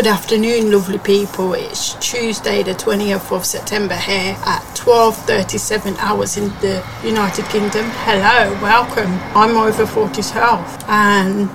Good afternoon, lovely people. It's Tuesday, the 20th of September here at 12:37 hours in the United Kingdom. Hello, welcome. I'm over 40's Health, and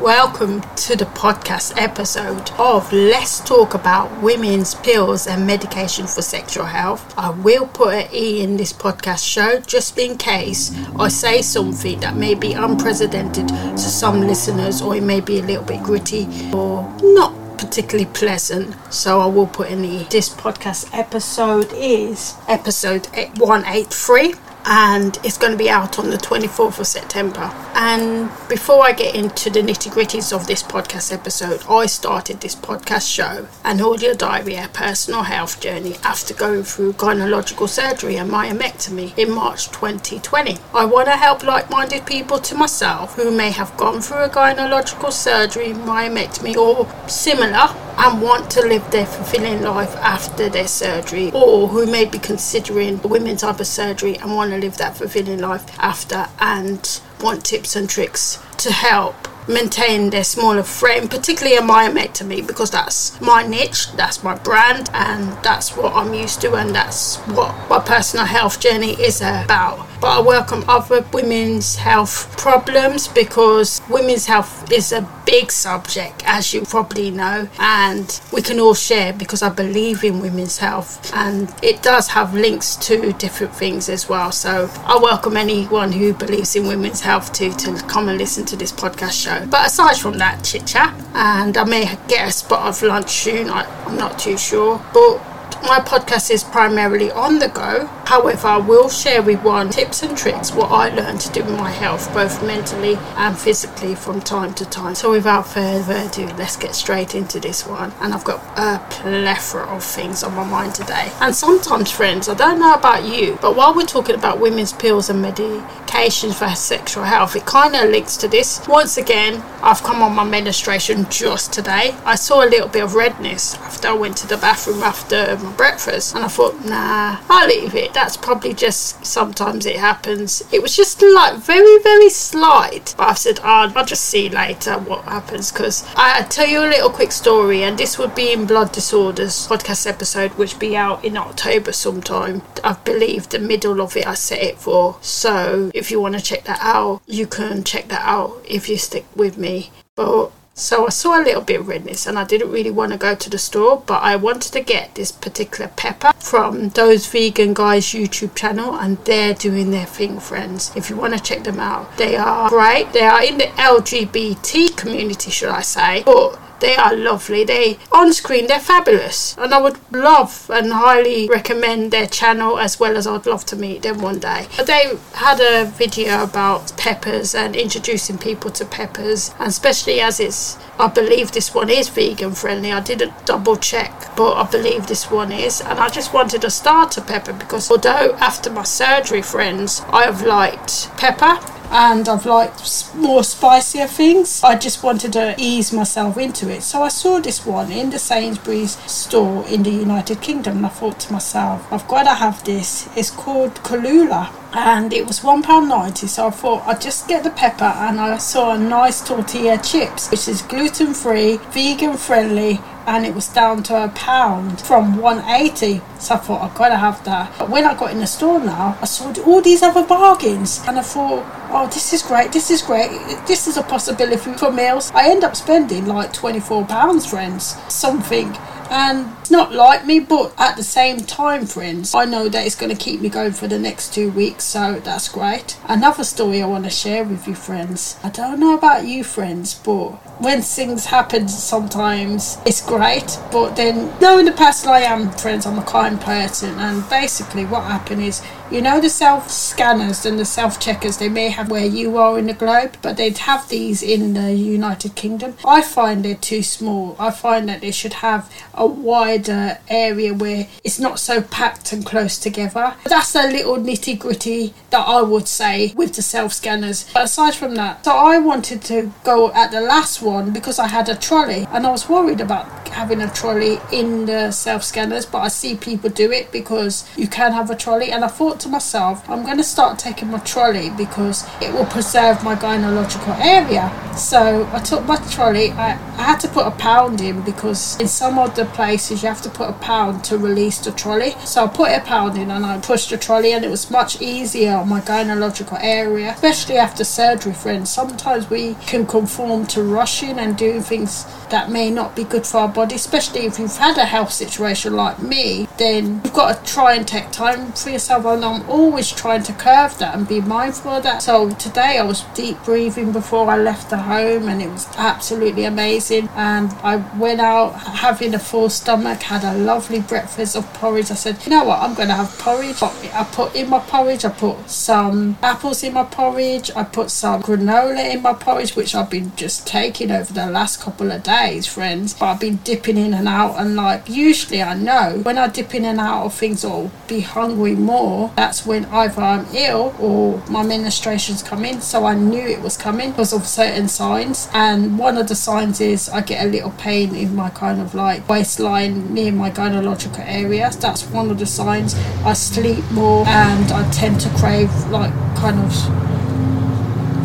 welcome to the podcast episode of Let's Talk About Women's Pills and Medication for Sexual Health. I will put an E in this podcast show just in case I say something that may be unprecedented to some listeners, or it may be a little bit gritty or not particularly pleasant. So I will put in the this podcast episode is episode 183 and it's going to be out on the 24th of September. And before I get into the nitty gritties of this podcast episode, I started this podcast show, An Audio Diary, a personal health journey after going through gynecological surgery and myomectomy in March 2020. I want to help like minded people to myself who may have gone through a gynecological surgery, myomectomy, or similar and want to live their fulfilling life after their surgery, or who may be considering a women's type of surgery and want to live that fulfilling life after and want tips and tricks to help maintain their smaller frame, particularly a myomectomy, because that's my niche, that's my brand, and that's what I'm used to, and that's what my personal health journey is about. But I welcome other women's health problems because women's health is a big subject, as you probably know, and we can all share because I believe in women's health, and it does have links to different things as well. So I welcome anyone who believes in women's health to to come and listen to this podcast show. But aside from that chit chat, and I may get a spot of lunch soon, I, I'm not too sure, but my podcast is primarily on the go. However, I will share with one tips and tricks what I learned to do with my health, both mentally and physically, from time to time. So, without further ado, let's get straight into this one. And I've got a plethora of things on my mind today. And sometimes, friends, I don't know about you, but while we're talking about women's pills and medications for sexual health, it kind of links to this. Once again, I've come on my menstruation just today. I saw a little bit of redness after I went to the bathroom after my breakfast, and I thought, nah, I'll leave it that's probably just sometimes it happens. It was just like very, very slight. But I said, oh, I'll just see later what happens because I tell you a little quick story, and this would be in Blood Disorders podcast episode, which be out in October sometime. I believe the middle of it I set it for. So if you want to check that out, you can check that out if you stick with me. But so I saw a little bit of redness and I didn't really want to go to the store, but I wanted to get this particular pepper from those vegan guys YouTube channel and they're doing their thing friends. If you want to check them out, they are great. They are in the LGBT community, should I say, but they are lovely. They on screen they're fabulous, and I would love and highly recommend their channel as well as I'd love to meet them one day. They had a video about peppers and introducing people to peppers, and especially as it's I believe this one is vegan friendly. I didn't double check, but I believe this one is, and I just wanted a starter pepper because although after my surgery, friends, I have liked pepper and I've liked more spicier things. I just wanted to ease myself into it. So I saw this one in the Sainsbury's store in the United Kingdom and I thought to myself, I've got to have this. It's called Cholula and it was £1.90 so I thought I'd just get the pepper and I saw a nice tortilla chips which is gluten free, vegan friendly and it was down to a pound. From 180 so I thought I've got to have that. But when I got in the store now I saw all these other bargains and I thought oh this is great this is great. This is a possibility for meals. I end up spending like 24 pounds friends something and it's not like me but at the same time friends i know that it's going to keep me going for the next two weeks so that's great. Another story i want to share with you friends. I don't know about you friends but when things happen sometimes it's great but then knowing the person i am friends i'm a kind person and basically what happened is you know the self scanners and the self checkers they may have where you are in the globe, but they'd have these in the United Kingdom. I find they're too small. I find that they should have a wider area where it's not so packed and close together. That's a little nitty gritty that I would say with the self scanners. But aside from that, so I wanted to go at the last one because I had a trolley and I was worried about having a trolley in the self scanners, but I see people do it because you can have a trolley. And I thought to myself, I'm going to start taking my trolley because it will preserve my gynecological area. So I took my trolley. I, I had to put a pound in because in some of the places you have to put a pound to release the trolley. So I put a pound in and I pushed the trolley, and it was much easier on my gynecological area, especially after surgery, friends. Sometimes we can conform to rushing and doing things that may not be good for our body, especially if you've had a health situation like me, then you've got to try and take time for yourself. And I'm always trying to curve that and be mindful of that. So today I was deep breathing before I left the home and it was absolutely amazing. And I went out having a full stomach, had a lovely breakfast of porridge. I said, you know what, I'm going to have porridge. I put in my porridge, I put some apples in my porridge, I put some granola in my porridge, which I've been just taking over the last couple of days, friends. But I've been dipping in and out, and like usually I know when I dip in and out of things or be hungry more, that's when either I'm ill or my menstruations come in. So I knew it was coming because of certain signs, and one of the signs is I get a little pain in my kind of like waistline near my gynecological area. That's one of the signs. I sleep more, and I tend to crave like kind of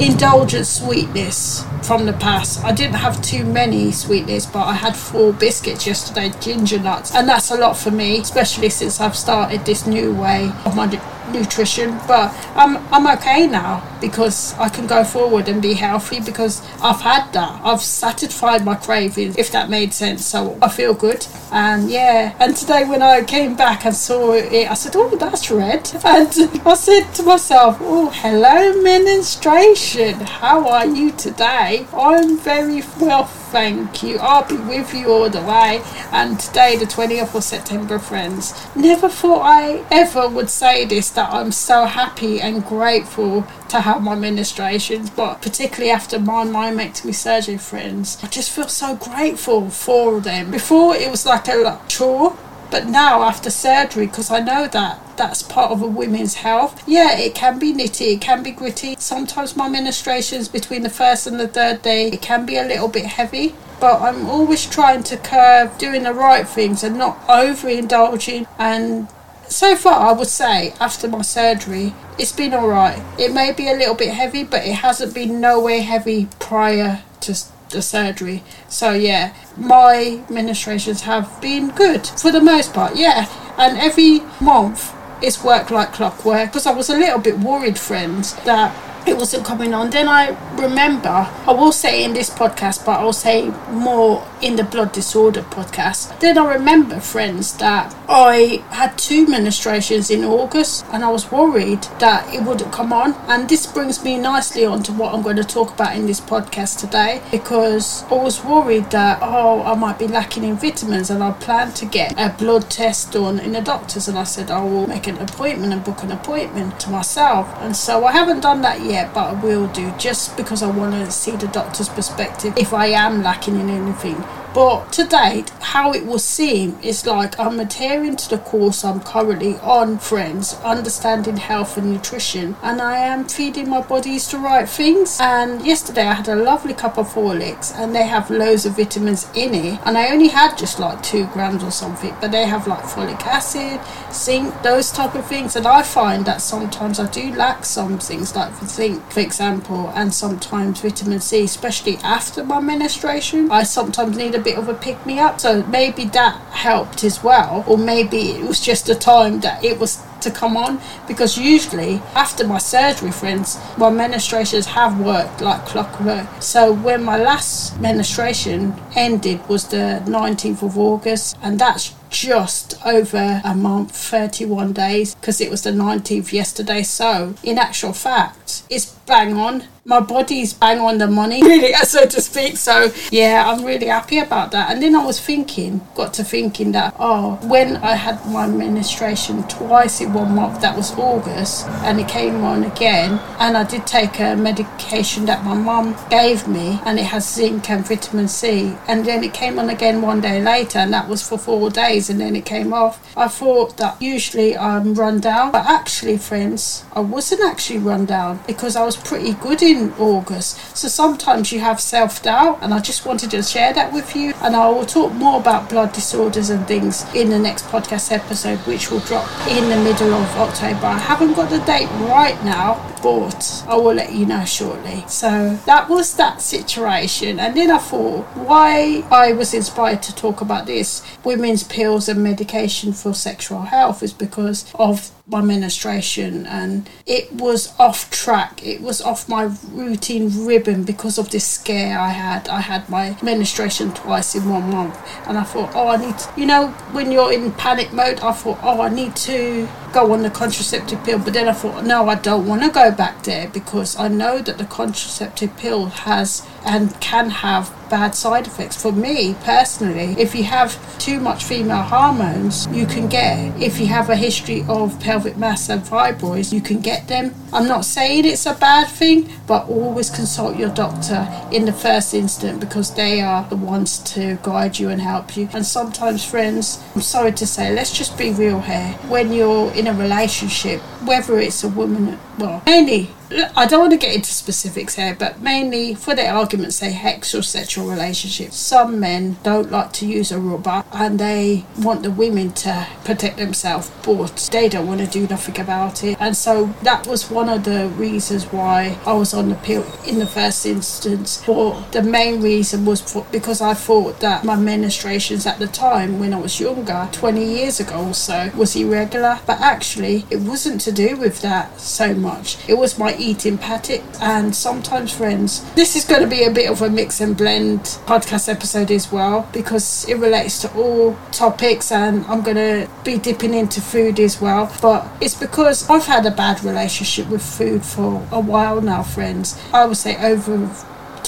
indulgent sweetness from the past. I didn't have too many sweetness, but I had four biscuits yesterday, ginger nuts, and that's a lot for me, especially since I've started this new way of my nutrition. But I'm I'm okay now because I can go forward and be healthy because I've had that. I've satisfied my cravings, if that made sense. So I feel good. And yeah, and today when I came back and saw it, I said, "Oh, that's red." And I said to myself, "Oh, hello, menstruation. How are you today?" I'm very well, thank you. I'll be with you all the way. And today, the 20th of September, friends, never thought I ever would say this that I'm so happy and grateful to have my ministrations, but particularly after my myomectomy surgery, friends, I just feel so grateful for them. Before, it was like a chore. But now, after surgery, because I know that that's part of a woman's health, yeah, it can be nitty, it can be gritty. Sometimes my ministrations between the first and the third day, it can be a little bit heavy but I'm always trying to curve doing the right things and not overindulging. And so far, I would say after my surgery, it's been alright. It may be a little bit heavy, but it hasn't been nowhere heavy prior to the surgery. So yeah, my ministrations have been good for the most part. Yeah, and every month it's worked like clockwork because I was a little bit worried, friends, that it wasn't coming on. Then I remember, I will say in this podcast, but I'll say more in the blood disorder podcast. Then I remember, friends, that I had two ministrations in August and I was worried that it wouldn't come on. And this brings me nicely on to what I'm going to talk about in this podcast today because I was worried that, oh, I might be lacking in vitamins and I planned to get a blood test done in the doctors. And I said, I will make an appointment and book an appointment to myself. And so I haven't done that yet, but I will do just because I want to see the doctor's perspective if I am lacking in anything. But to date, how it will seem is like I'm adhering to the course I'm currently on, friends, understanding health and nutrition, and I am feeding my bodies the right things. And yesterday I had a lovely cup of Horlicks, and they have loads of vitamins in it, and I only had just like two grams or something, but they have like folic acid, zinc, those type of things. And I find that sometimes I do lack some things like zinc, for example, and sometimes vitamin C, especially after my menstruation. I sometimes need a bit of a pick me up. So maybe that helped as well, or maybe it was just a time that it was to come on. Because usually after my surgery friends my menstruations have worked like clockwork. So when my last menstruation ended was the 19th of august and that's just over a month 31 days because it was the 19th yesterday. So in actual fact it's bang on my body's bang on the money, really, so to speak. So yeah, I'm really happy about that. And then I was thinking, got to thinking that oh, when I had my menstruation twice in one month, that was August, and it came on again, and I did take a medication that my mum gave me, and it has zinc and vitamin C, and then it came on again one day later, and that was for four days, and then it came off. I thought that usually I'm run down, but actually, friends, I wasn't actually run down because I was pretty good in during August. So sometimes you have self doubt, and I just wanted to share that with you. And I will talk more about blood disorders and things in the next podcast episode, which will drop in the middle of October. I haven't got the date right now, but I will let you know shortly. So that was that situation. And then I thought why I was inspired to talk about this women's pills and medication for sexual health is because of my menstruation. And it was off track. It was off my routine ribbon because of this scare i had. I had my menstruation twice in one month. And i thought oh i need to, you know when you're in panic mode i thought oh i need to go on the contraceptive pill. But then i thought no i don't want to go back there because i know that the contraceptive pill has and can have bad side effects. For me personally, if you have too much female hormones, you can get, if you have a history of pelvic mass and fibroids, you can get them. I'm not saying it's a bad thing, but always consult your doctor in the first instant because they are the ones to guide you and help you. And sometimes, friends, I'm sorry to say, let's just be real here. When you're in a relationship, whether it's a woman, well, mainly I don't want to get into specifics here, but mainly for the argument's sake, sexual relationships. Some men don't like to use a rubber and they want the women to protect themselves, but they don't want to do nothing about it. And so that was one of the reasons why I was on the pill in the first instance. But the main reason was for, because I thought that my menstruations at the time when I was younger, 20 years ago or so, was irregular. But actually, it wasn't to do with that so much. It was my eating pattern and sometimes friends this is going to be a bit of a mix and blend podcast episode as well because it relates to all topics and i'm going to be dipping into food as well. But it's because i've had a bad relationship with food for a while now friends. I would say over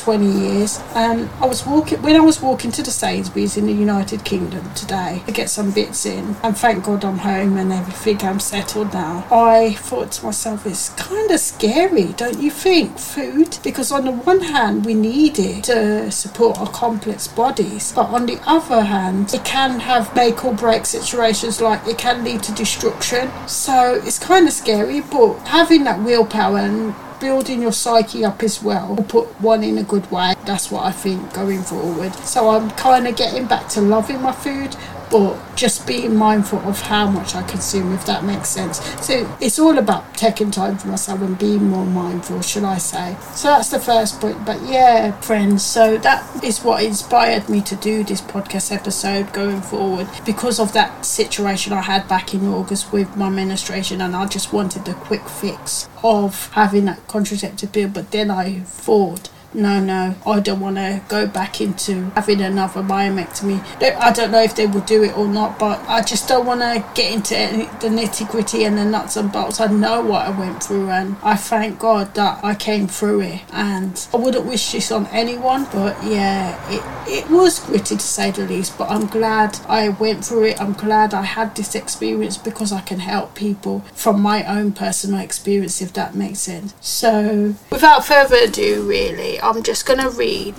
20 years. And I was walking when I was walking to the Sainsbury's in the United Kingdom today to get some bits in, and thank God I'm home and everything. I'm settled now. I thought to myself, it's kind of scary, don't you think? Food, because on the one hand we need it to support our complex bodies, but on the other hand, it can have make or break situations. Like it can lead to destruction. So it's kind of scary, but having that willpower and building your psyche up as well will put one in a good way. That's what I think going forward. So I'm kind of getting back to loving my food, but just being mindful of how much I consume, if that makes sense. So it's all about taking time for myself and being more mindful, should I say. So that's the first point. But yeah, friends, so that is what inspired me to do this podcast episode going forward because of that situation I had back in August with my menstruation, and I just wanted a quick fix of having that contraceptive pill. But then I thought, no, no, I don't want to go back into having another myomectomy. I don't know if they will do it or not, but I just don't want to get into the nitty gritty and the nuts and bolts. I know what I went through, and I thank God that I came through it. And I wouldn't wish this on anyone, but yeah, it, it was gritty to say the least. But I'm glad I went through it. I'm glad I had this experience because I can help people from my own personal experience, if that makes sense. So, without further ado, really, I'm just going to read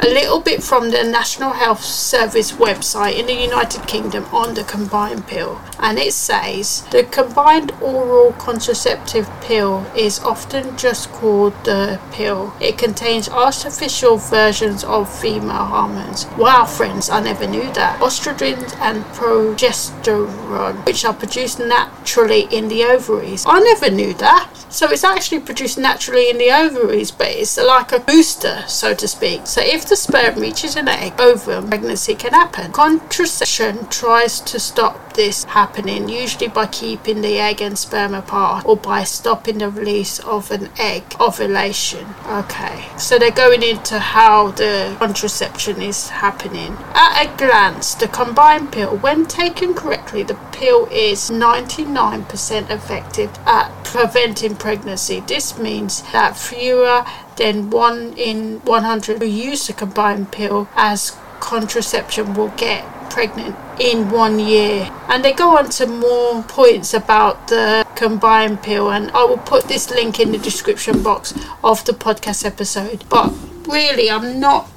a little bit from the National Health Service website in the United Kingdom on the combined pill. And it says the combined oral contraceptive pill is often just called the pill. It contains artificial versions of female hormones. Wow, friends, I never knew that. Estrogens and progesterone, which are produced naturally in the ovaries. I never knew that. So it's actually produced naturally in the ovaries, but it's like a booster, so to speak. So if the sperm reaches an egg, ovum, pregnancy can happen. Contraception tries to stop this happening, usually by keeping the egg and sperm apart or by stopping the release of an egg ovulation. Okay, so they're going into how the contraception is happening. At a glance, the combined pill, when taken correctly, the pill is 99% effective at preventing pregnancy. This means that fewer than 1 in 100 who use the combined pill as contraception will get pregnant in one year. And they go on to more points about the combined pill, and I will put this link in the description box of the podcast episode. But really, I'm not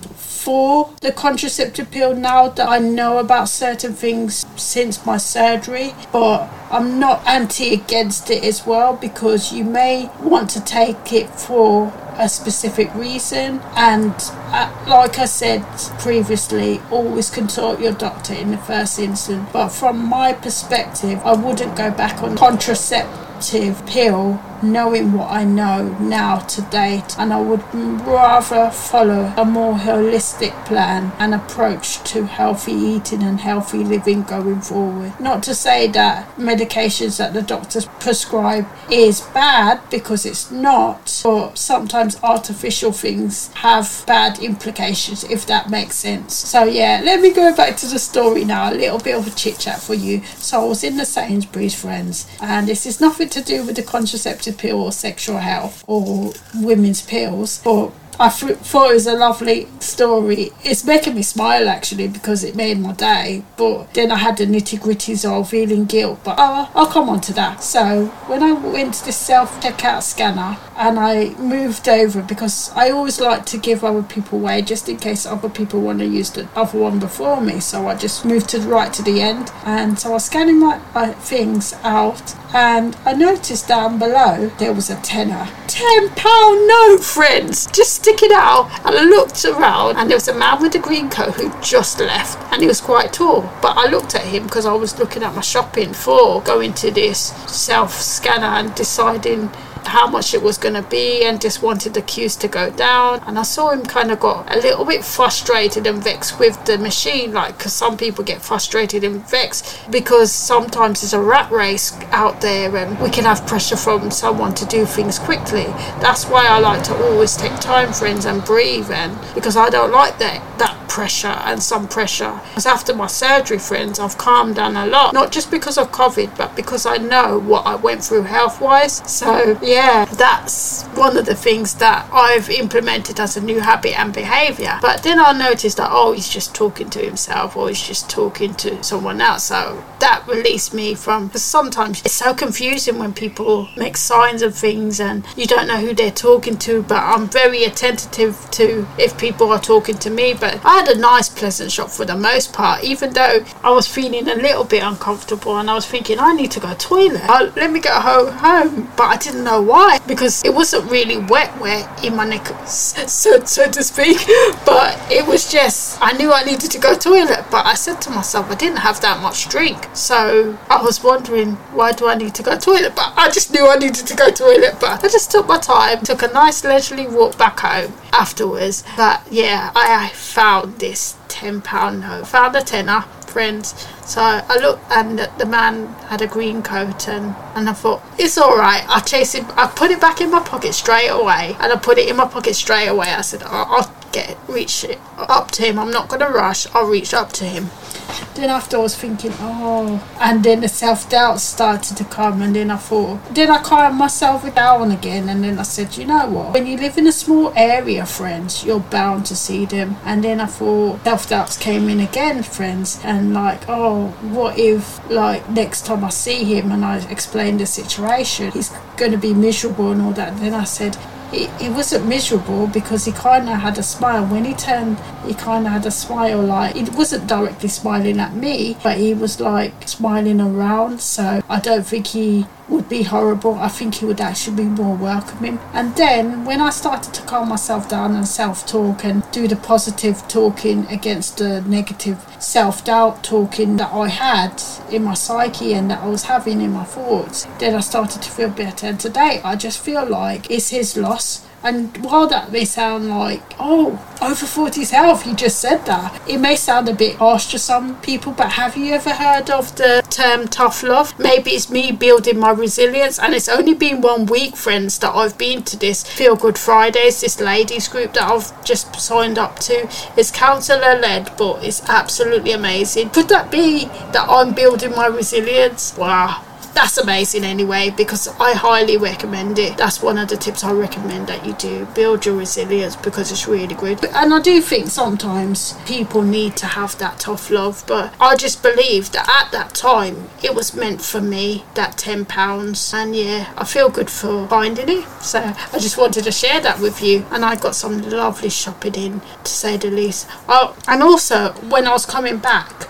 for the contraceptive pill now that I know about certain things since my surgery, but I'm not anti against it as well because you may want to take it for a specific reason and uh, like I said previously always consult your doctor in the first instance. But from my perspective I wouldn't go back on contraceptive pill knowing what I know now to date, and I would rather follow a more holistic plan and approach to healthy eating and healthy living going forward. Not to say that medications that the doctors prescribe is bad because it's not, but sometimes artificial things have bad implications if that makes sense. So, yeah, let me go back to the story now, a little bit of a chit chat for you. So, I was in the Sainsbury's, friends, and this is nothing to do with the contraceptive pill or sexual health or women's pills, but I thought it was a lovely story. It's making me smile actually because it made my day. But then I had the nitty gritties of feeling guilt. But oh, I'll come on to that. So when I went to the self checkout scanner and I moved over because I always like to give other people way just in case other people want to use the other one before me. So I just moved to the right to the end. And so I was scanning my, things out and I noticed down below there was a tenner. Ten pound note, friends! Just stick it out. And I looked around and there was a man with a green coat who just left and he was quite tall. But I looked at him because I was looking at my shopping for going to this self scanner and deciding how much it was going to be and just wanted the queues to go down. And I saw him kind of got a little bit frustrated and vexed with the machine, like, because some people get frustrated and vexed because sometimes there's a rat race out there and we can have pressure from someone to do things quickly. That's why I like to always take time, friends, and breathe, and because I don't like that, that pressure and some pressure. Because after my surgery, friends, I've calmed down a lot, not just because of COVID, but because I know what I went through health wise. So, yeah that's one of the things that I've implemented as a new habit and behavior. But then I noticed that, oh, he's just talking to himself or he's just talking to someone else. So that released me from, because sometimes it's so confusing when people make signs of things and you don't know who they're talking to. But I'm very attentive to if people are talking to me. But I had a nice, pleasant shop for the most part, even though I was feeling a little bit uncomfortable and I was thinking, I need to go to toilet. Let me go home. Home, But I didn't know why because it wasn't really wet wet in my knickers so, so to speak but it was just I knew I needed to go to toilet but I said to myself I didn't have that much drink so I was wondering why do I need to go to toilet but I just knew I needed to go to toilet but I just took my time took a nice leisurely walk back home afterwards but yeah I, I found this 10 pound note found a tenner friends. So I looked, and the man had a green coat, and, and I thought it's all right. I chase him. I put it back in my pocket straight away, and I put it in my pocket straight away. I said, I'll, I'll get reach up to him. I'm not gonna rush. I'll reach up to him. Then after I was thinking, oh, and then the self doubt started to come, and then I thought, then I calmed myself down again, and then I said, you know what? When you live in a small area, friends, you're bound to see them. And then I thought self doubts came in again, friends, and like, oh, what if like next time I see him and I explain the situation, he's to be miserable and all that. Then I said, he, he wasn't miserable because he kind of had a smile. When he turned, he kind of had a smile like he wasn't directly smiling at me, but he was like smiling around. So I don't think he would be horrible. I think he would actually be more welcoming. And then when I started to calm myself down and self talk and do the positive talking against the negative self doubt talking that I had in my psyche and that I was having in my thoughts, then I started to feel better. And today I just feel like it's his loss and while that may sound like, oh, over 40's health, you just said that, it may sound a bit harsh to some people, but have you ever heard of the term tough love? Maybe it's me building my resilience, and it's only been one week, friends, that I've been to this Feel Good Fridays, this ladies group that I've just signed up to. It's counsellor led, but it's absolutely amazing. Could that be that I'm building my resilience? Wow that's amazing anyway because I highly recommend it. That's one of the tips I recommend that you do. Build your resilience because it's really good. And I do think sometimes people need to have that tough love, but I just believe that at that time it was meant for me, that £10. And yeah, I feel good for finding it. So I just wanted to share that with you. And I got some lovely shopping in, to say the least. Oh, and also when I was coming back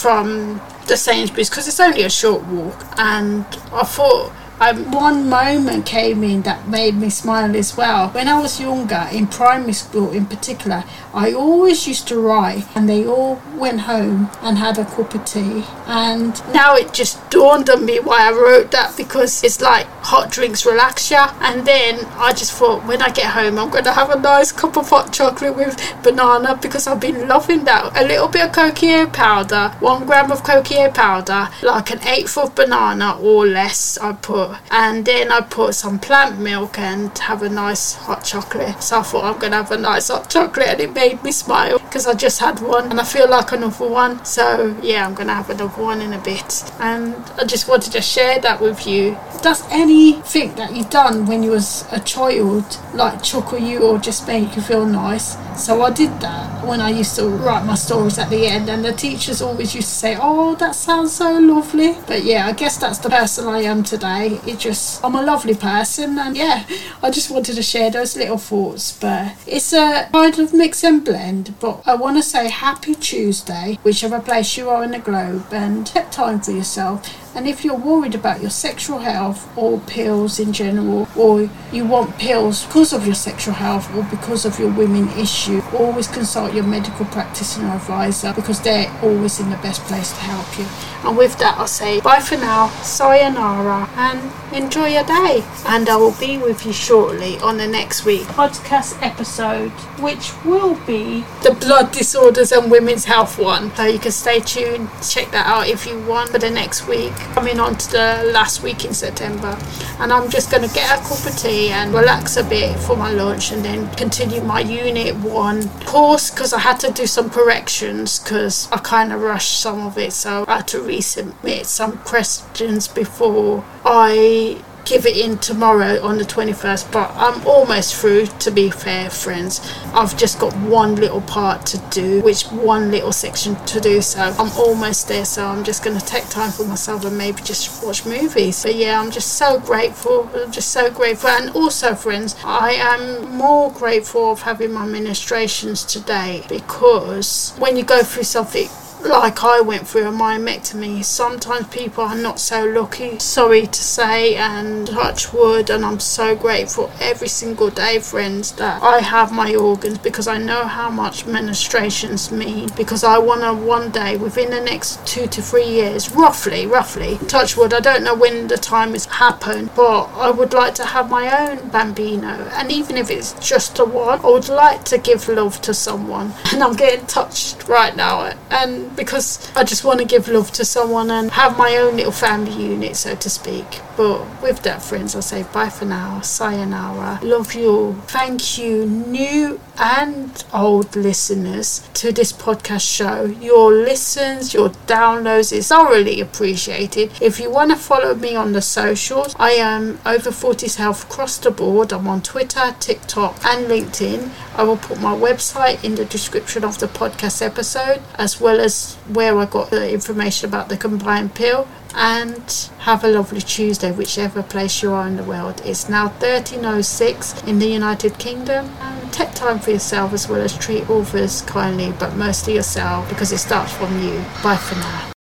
from the Sainsbury's, because it's only a short walk, and I thought um, one moment came in that made me smile as well. When I was younger, in primary school in particular, I always used to write, and they all went home and had a cup of tea. And now it just dawned on me why I wrote that because it's like hot drinks relax you. And then I just thought, when I get home, I'm going to have a nice cup of hot chocolate with banana because I've been loving that. A little bit of cocoa powder, one gram of cocoa powder, like an eighth of banana or less. I put and then I put some plant milk and have a nice hot chocolate. So I thought I'm gonna have a nice hot chocolate, and it made me smile because I just had one and I feel like another one. So yeah, I'm gonna have another one in a bit, and I just wanted to share that with you. Does anything that you've done when you was a child like chuckle you or just make you feel nice? So I did that when I used to write my stories at the end, and the teachers always used to say, "Oh, that sounds so lovely." But yeah, I guess that's the person I am today it just I'm a lovely person and yeah I just wanted to share those little thoughts but it's a kind of mix and blend but I want to say happy Tuesday whichever place you are in the globe and take time for yourself and if you're worried about your sexual health or pills in general, or you want pills because of your sexual health or because of your women issue, always consult your medical practitioner advisor because they're always in the best place to help you. And with that, I'll say bye for now, sayonara, and enjoy your day. And I will be with you shortly on the next week podcast episode, which will be the blood disorders and women's health one. So you can stay tuned, check that out if you want for the next week coming on to the last week in September. And I'm just going to get a cup of tea and relax a bit for my lunch and then continue my unit one course because I had to do some corrections because I kind of rushed some of it. So I had to resubmit some questions before I give it in tomorrow on the 21st but I'm almost through to be fair friends. I've just got one little part to do which one little section to do so I'm almost there so I'm just going to take time for myself and maybe just watch movies. But yeah I'm just so grateful I'm just so grateful. And also friends I am more grateful of having my ministrations today because when you go through something like I went through a myomectomy, sometimes people are not so lucky, sorry to say, and touch wood. And I'm so grateful every single day, friends, that I have my organs because I know how much ministrations mean. Because I want to one day, within the next two to three years, roughly, roughly, touch wood, I don't know when the time has happened, but I would like to have my own bambino. And even if it's just a one, I would like to give love to someone. And I'm getting touched right now. And because I just want to give love to someone and have my own little family unit, so to speak. But with that, friends, I'll say bye for now. Sayonara. Love you all. Thank you, new and old listeners, to this podcast show. Your listens, your downloads is thoroughly appreciated. If you want to follow me on the socials, I am over 40s health across the board. I'm on Twitter, TikTok, and LinkedIn. I will put my website in the description of the podcast episode, as well as where I got the information about the combined pill and have a lovely Tuesday, whichever place you are in the world. It's now 1306 in the United Kingdom. And take time for yourself as well as treat others kindly, but mostly yourself because it starts from you. Bye for now.